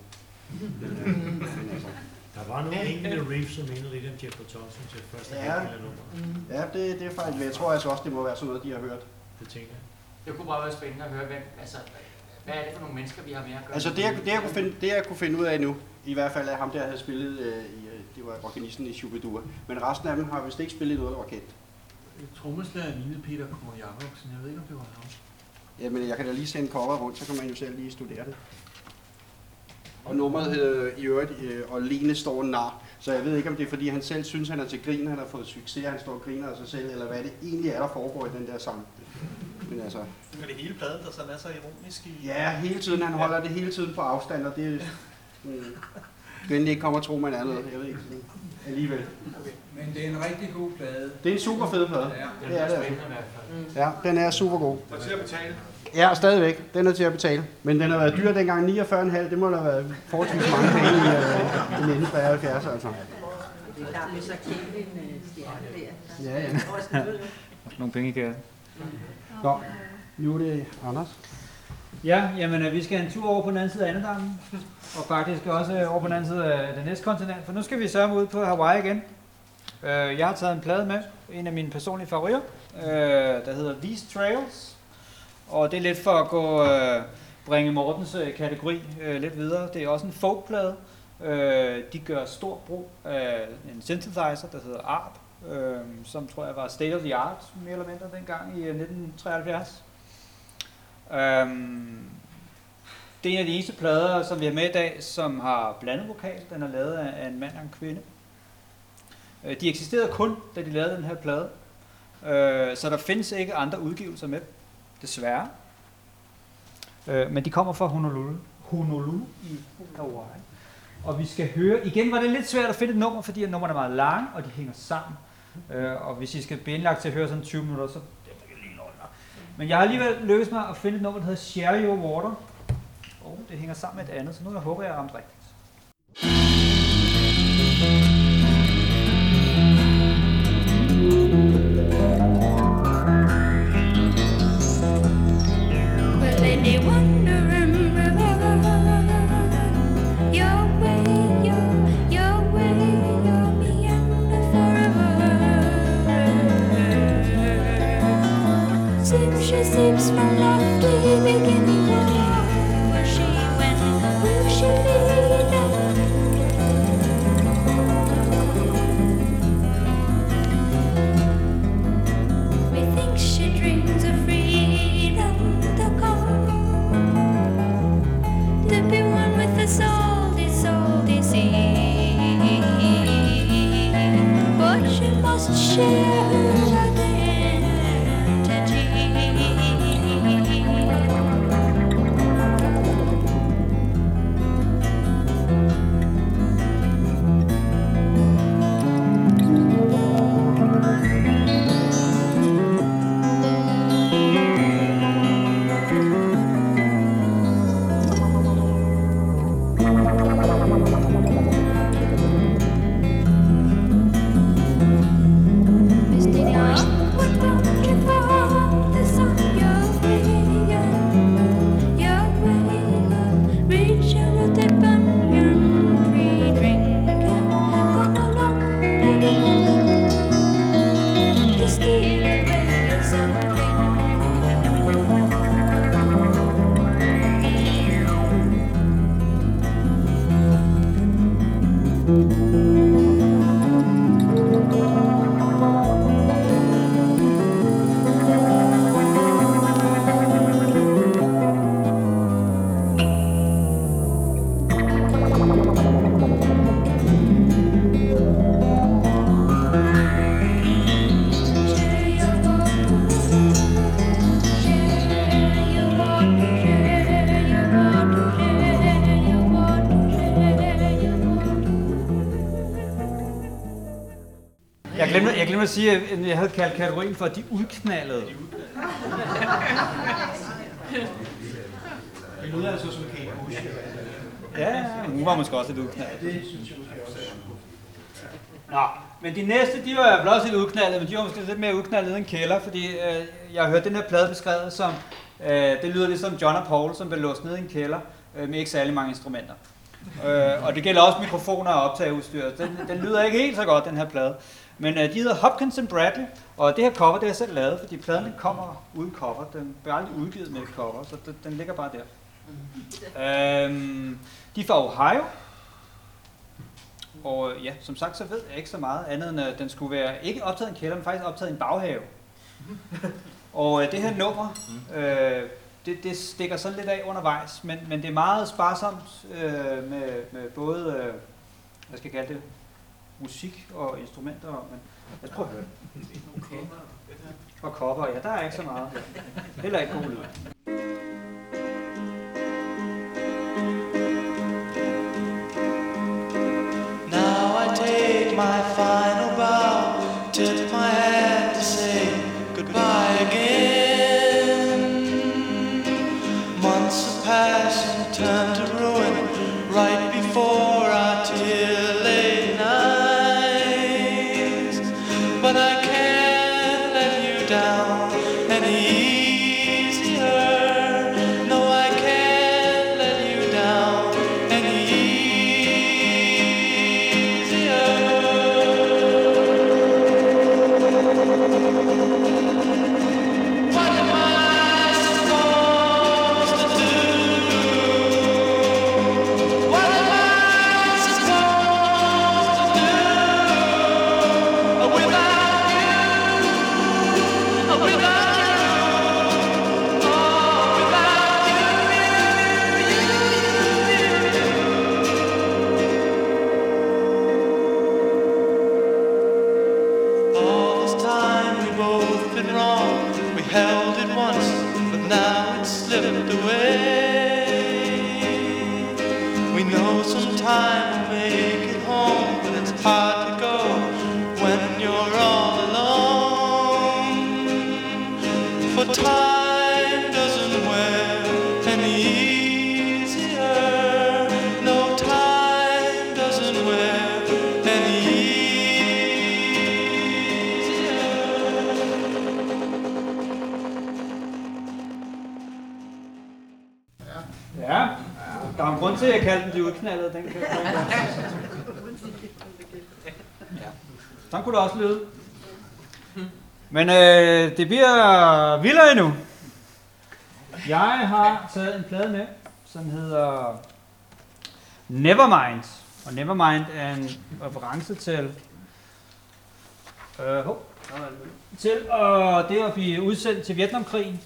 Men altså,
Der var nogle enkelte riffs, som mindede lidt om Jeff Thompson til første
Ja.
halvdel af nummeret.
ja, det, det er faktisk, jeg tror altså også, det må være sådan noget, de har hørt.
Det tænker jeg.
Det kunne bare være spændende at høre, hvem, altså, hvad er det for nogle mennesker, vi har med at gøre?
Altså det, jeg, det, jeg kunne finde, det, jeg kunne finde ud af nu, i hvert fald er ham, der havde spillet, øh, i, det var organisten i Shubidua. Men resten af dem har vist ikke spillet noget, kendt.
Trommeslager lignede Peter Kåre Jacobsen. Jeg ved ikke, om det var ham.
Jamen, jeg kan da lige sende cover rundt, så kan man jo selv lige studere det. Og nummeret hedder i øvrigt, øh, og Lene står nar. Så jeg ved ikke, om det er, fordi han selv synes, han er til grin, han har fået succes, han står og griner af sig selv, eller hvad det egentlig er, der foregår i den der sang. Men altså,
Men det hele pladen, der sådan er så ironisk i...
ja, hele tiden, han holder det hele tiden på afstand, og det er... Mm, endelig ikke kommer og tro, man er noget, jeg ved ikke. Alligevel.
Men det er en rigtig god plade.
Det er en super fed plade.
Ja.
Det er det altså.
Spændende i hvert fald.
Ja, den er super god.
Og til at betale.
Ja, stadigvæk. Den er til at betale. Men den har været dyr dengang 49,5. Det må da have været forholdsvis mange penge i, øh, i 1973, altså.
Det er klart, hvis der kendte en øh, stjerne der.
Ja, ja.
Også noget.
Nogle penge i kassen.
Nå, nu er det Anders.
Ja, jamen øh, vi skal en tur over på den anden side af Andedammen, og faktisk også øh, over på den anden side af det næste kontinent, for nu skal vi sørge ud på Hawaii igen. Øh, Jeg har taget en plade med, en af mine personlige favoritter, øh, der hedder These Trails, og det er lidt for at gå, øh, bringe Mortens øh, kategori øh, lidt videre. Det er også en folkplade. Øh, De gør stor brug af en synthesizer, der hedder ARP, øh, som tror jeg var state of the art, mere eller mindre dengang i øh, 1973. Øhm, det er en af de eneste plader, som vi har med i dag, som har blandet vokal. Den er lavet af af en mand og en kvinde. Øh, De eksisterede kun, da de lavede den her plade. Øh, Så der findes ikke andre udgivelser med, desværre. Øh, Men de kommer fra Honolulu, Honolulu i Hawaii. Og vi skal høre, igen var det lidt svært at finde et nummer, fordi at er meget lange, og de hænger sammen. Øh, og hvis I skal blive indlagt til at høre sådan 20 minutter, så men jeg har alligevel lykkedes mig at finde et nummer, der hedder Share Your Water. Og det hænger sammen med et andet, så nu jeg håber jeg, jeg har ramt rigtigt.
Well, any seems from lovely beginning.
Glemte at sige, at jeg havde kaldt kategorien for de udknaldede.
Det lyder altså som Kate Bush.
Ja, hun var måske også lidt udknaldet.
Det synes jeg måske også.
Nå, men de næste, de var vel også lidt udknaldet, men de var måske lidt mere udknaldet end en kælder, fordi øh, jeg har hørt den her plade beskrevet som, øh, det lyder lidt som John og Paul, som blev låst ned i en kælder øh, med ikke særlig mange instrumenter. Øh, og det gælder også mikrofoner og optageudstyr. Den, den lyder ikke helt så godt, den her plade. Men øh, de hedder Hopkins and Bradley, og det her cover, det har jeg selv lavet, fordi pladen den kommer uden cover. Den bliver aldrig udgivet med et cover, så den, den ligger bare der. Øhm, de er fra Ohio, og øh, ja, som sagt, så ved jeg ikke så meget andet end, at den skulle være ikke optaget i en kælder, men faktisk optaget i en baghave. og øh, det her nummer, øh, det, det stikker sådan lidt af undervejs, men, men det er meget sparsomt øh, med, med både, øh, hvad skal jeg kalde det, musik og instrumenter, men lad os prøve at høre det. Og cover, ja, der er ikke så meget. Heller ikke god lyd.
Now I take my final down
and ease. Også lyde. Men øh, det bliver vildere endnu. Jeg har taget en plade med, som hedder Nevermind. Og Nevermind er en reference til... Øh, hov, til øh, det at blive udsendt til Vietnamkrigen.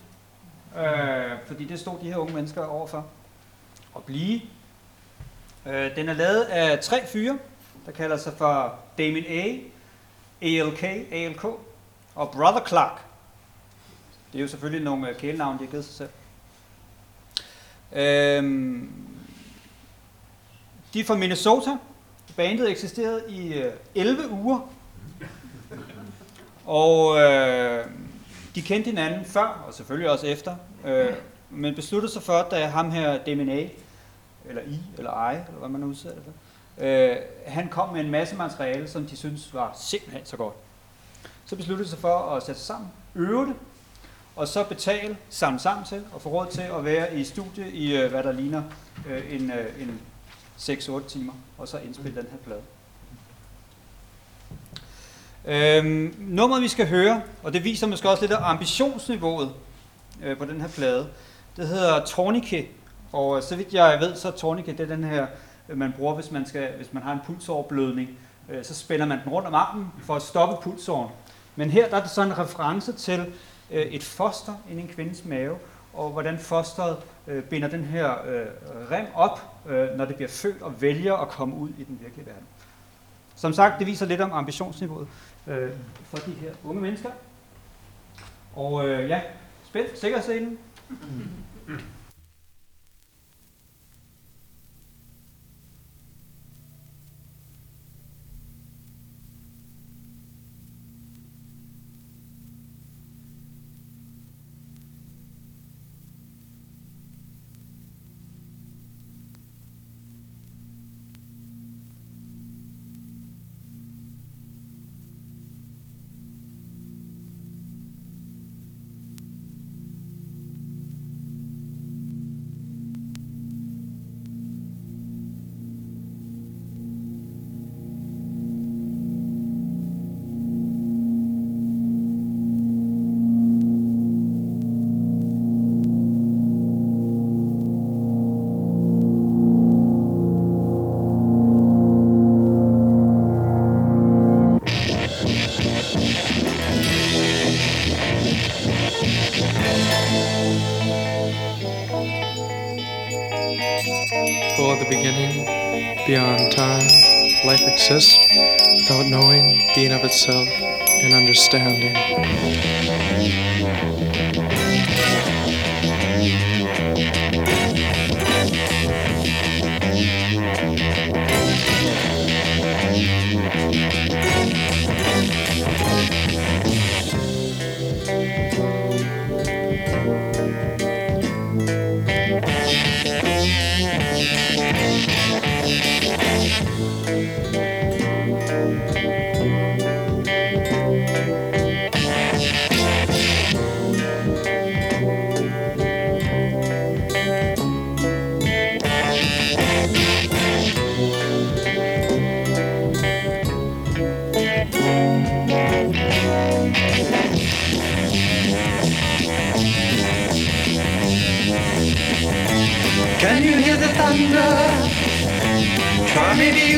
Øh, fordi det stod de her unge mennesker overfor at blive. Øh, den er lavet af tre fyre, der kalder sig for Damien A, ALK, ALK og Brother Clark. Det er jo selvfølgelig nogle kælenavn, kælenavne, de har givet sig selv. Øhm, de er fra Minnesota. Bandet eksisterede i øh, 11 uger. Og øh, de kendte hinanden før, og selvfølgelig også efter. Øh, men besluttede sig for, da ham her DMNA, eller I, eller I, eller hvad man nu udsætter det for, øh, han kom med en masse materiale, som de synes var simpelthen så godt. Så besluttede de sig for at sætte sig sammen, øve det, og så betale, sammen sammen til, og få råd til at være i studie i, øh, hvad der ligner øh, en, øh, en 6-8 timer, og så indspille den her plade. Øhm, nummeret vi skal høre, og det viser måske også lidt af ambitionsniveauet øh, på den her plade, det hedder Tornike, og øh, så vidt jeg ved, så er Tornike det er den her, man bruger, hvis man, skal, hvis man har en pulsoverblødning, øh, så spænder man den rundt om armen for at stoppe pulsåren. Men her der er der så en reference til øh, et foster i en kvindes mave, og hvordan fosteret øh, binder den her øh, rem op, øh, når det bliver født og vælger at komme ud i den virkelige verden. Som sagt, det viser lidt om ambitionsniveauet øh, for de her unge mennesker. Og øh, ja, spændt, sikkerhedsscenen.
For itself, and understanding.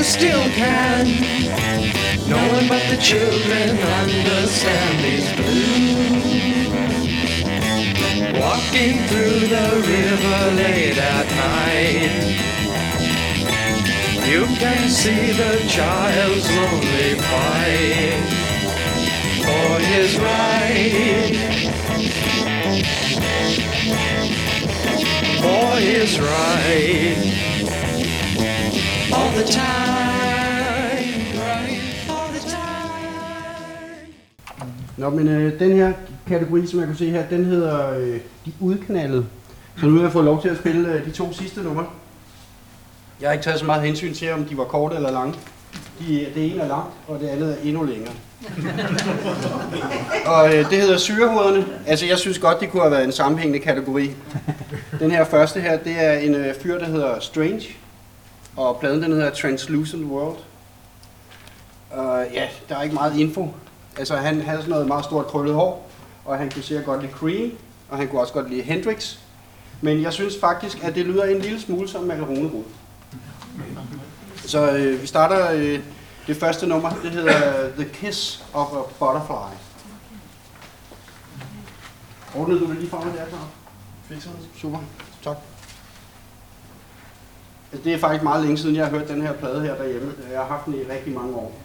You still can. No one but the children understand these blues. Walking through the river late at night. You can see the child's lonely fight for his right. For his right. All the time. Right. All the time.
Nå, men øh, den her kategori, som jeg kan se her, den hedder øh, De Udknaldede. Så nu har jeg fået lov til at spille øh, de to sidste numre. Jeg har ikke taget så meget hensyn til, om de var korte eller lange. De, det ene er langt, og det andet er endnu længere. og øh, det hedder Syrehovederne. Altså, jeg synes godt, det kunne have været en sammenhængende kategori. Den her første her, det er en øh, fyr, der hedder Strange.
Og pladen den hedder Translucent World. Uh, ja, der er ikke meget info. Altså han havde sådan noget meget stort krøllet hår, og han kunne sikkert godt lide Cream, og han kunne også godt lide Hendrix. Men jeg synes faktisk, at det lyder en lille smule som Macaronerod. Så øh, vi starter øh, det første nummer, det hedder The Kiss of a Butterfly. Ordnede du det lige for mig der, Claus? Fik Super, tak. Altså, Det er faktisk meget længe siden, jeg har hørt den her plade her derhjemme. Jeg har haft den i rigtig mange år.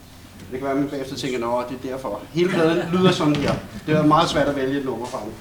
Det kan være, at man bagefter tænker, at det er derfor. Hele pladen lyder sådan her. Det er meget svært at vælge et nummer fra den.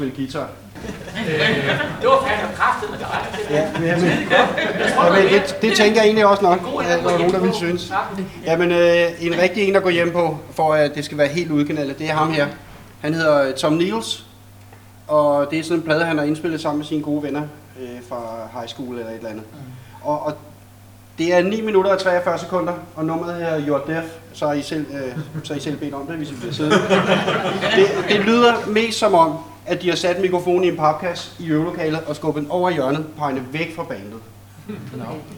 Spille guitar.
Det var fandme kraftigt med dig.
Ja, men, ja, men det, det tænker jeg egentlig også nok, at der var nogen, der ville synes. Jamen, øh, en rigtig en at gå hjem på, for at det skal være helt udknaldet, det er ham her. Han hedder øh, Tom Niels, og det er sådan en plade, han har indspillet sammen med sine gode venner øh, fra high school eller et eller andet. Og, og det er 9 minutter og 43 sekunder, og nummeret her er You're Deaf, så har I selv, øh, så har I selv bedt om det, hvis I bliver siddende. Det, det lyder mest som om, at de har sat mikrofonen i en papkasse i øvelokalet og skubbet den over hjørnet, pegnet væk fra bandet.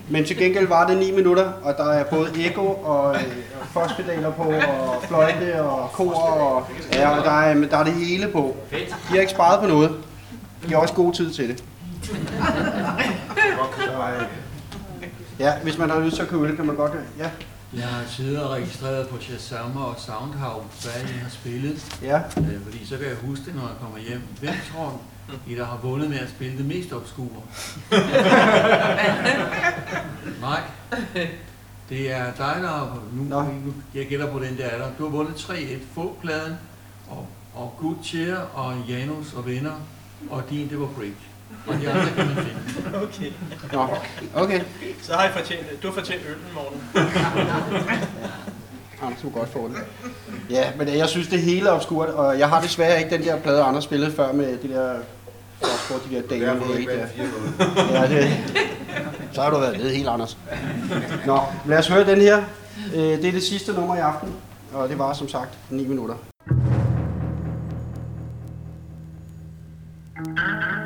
Men til gengæld var det 9 minutter, og der er både ekko og øh, fosppedaler på, og fløjte og kor, og, ja, og der, er, der er det hele på. De har ikke sparet på noget. De har også god tid til det. Ja, hvis man har lyst til at købe det, kan man godt. Ja.
Jeg har tidligere registreret på Shazam og Soundhouse, hvad I har spillet.
Ja.
Øh, fordi så kan jeg huske det, når jeg kommer hjem. Hvem tror I, der har vundet med at spille det mest obskure? Mike? Det er dig, der har, nu, nu, jeg gætter på den der alder. Du har vundet 3-1 få-pladen, og, og Good Cheer, og Janus og Venner, og din, det var Break. Og de andre kan man finde.
Okay.
Nå, okay.
Så har I fortjent, du har fortjent øllen, Morten.
Anders kunne godt få det. Ja, men jeg synes, det hele er obskurt, og jeg har desværre ikke den der plade, Anders spillede før med de der, for de der damer.
Derfor ikke
der. Ja, det, så har du været nede helt, Anders. Nå, lad os høre den her. Øh, Det er det sidste nummer i aften, og det var som sagt 9 minutter.
barefoot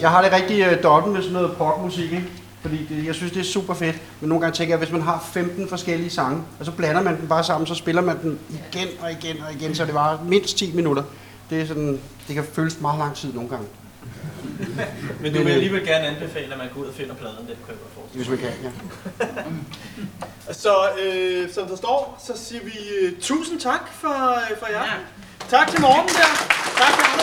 jeg har det rigtig uh, dotten med sådan noget popmusik, ikke? Fordi det, jeg synes, det er super fedt. Men nogle gange tænker jeg, hvis man har 15 forskellige sange, og så blander man dem bare sammen, så spiller man dem igen og igen og igen, så det var mindst 10 minutter. Det, er sådan, det kan føles meget lang tid nogle gange.
Men du vil alligevel gerne anbefale, at man går ud og finder pladen, jeg godt forestille
Hvis man kan, ja.
Så øh, som der står, så siger vi øh, tusind tak for, øh, for jer. Ja. Tak til Morten der. Tak til.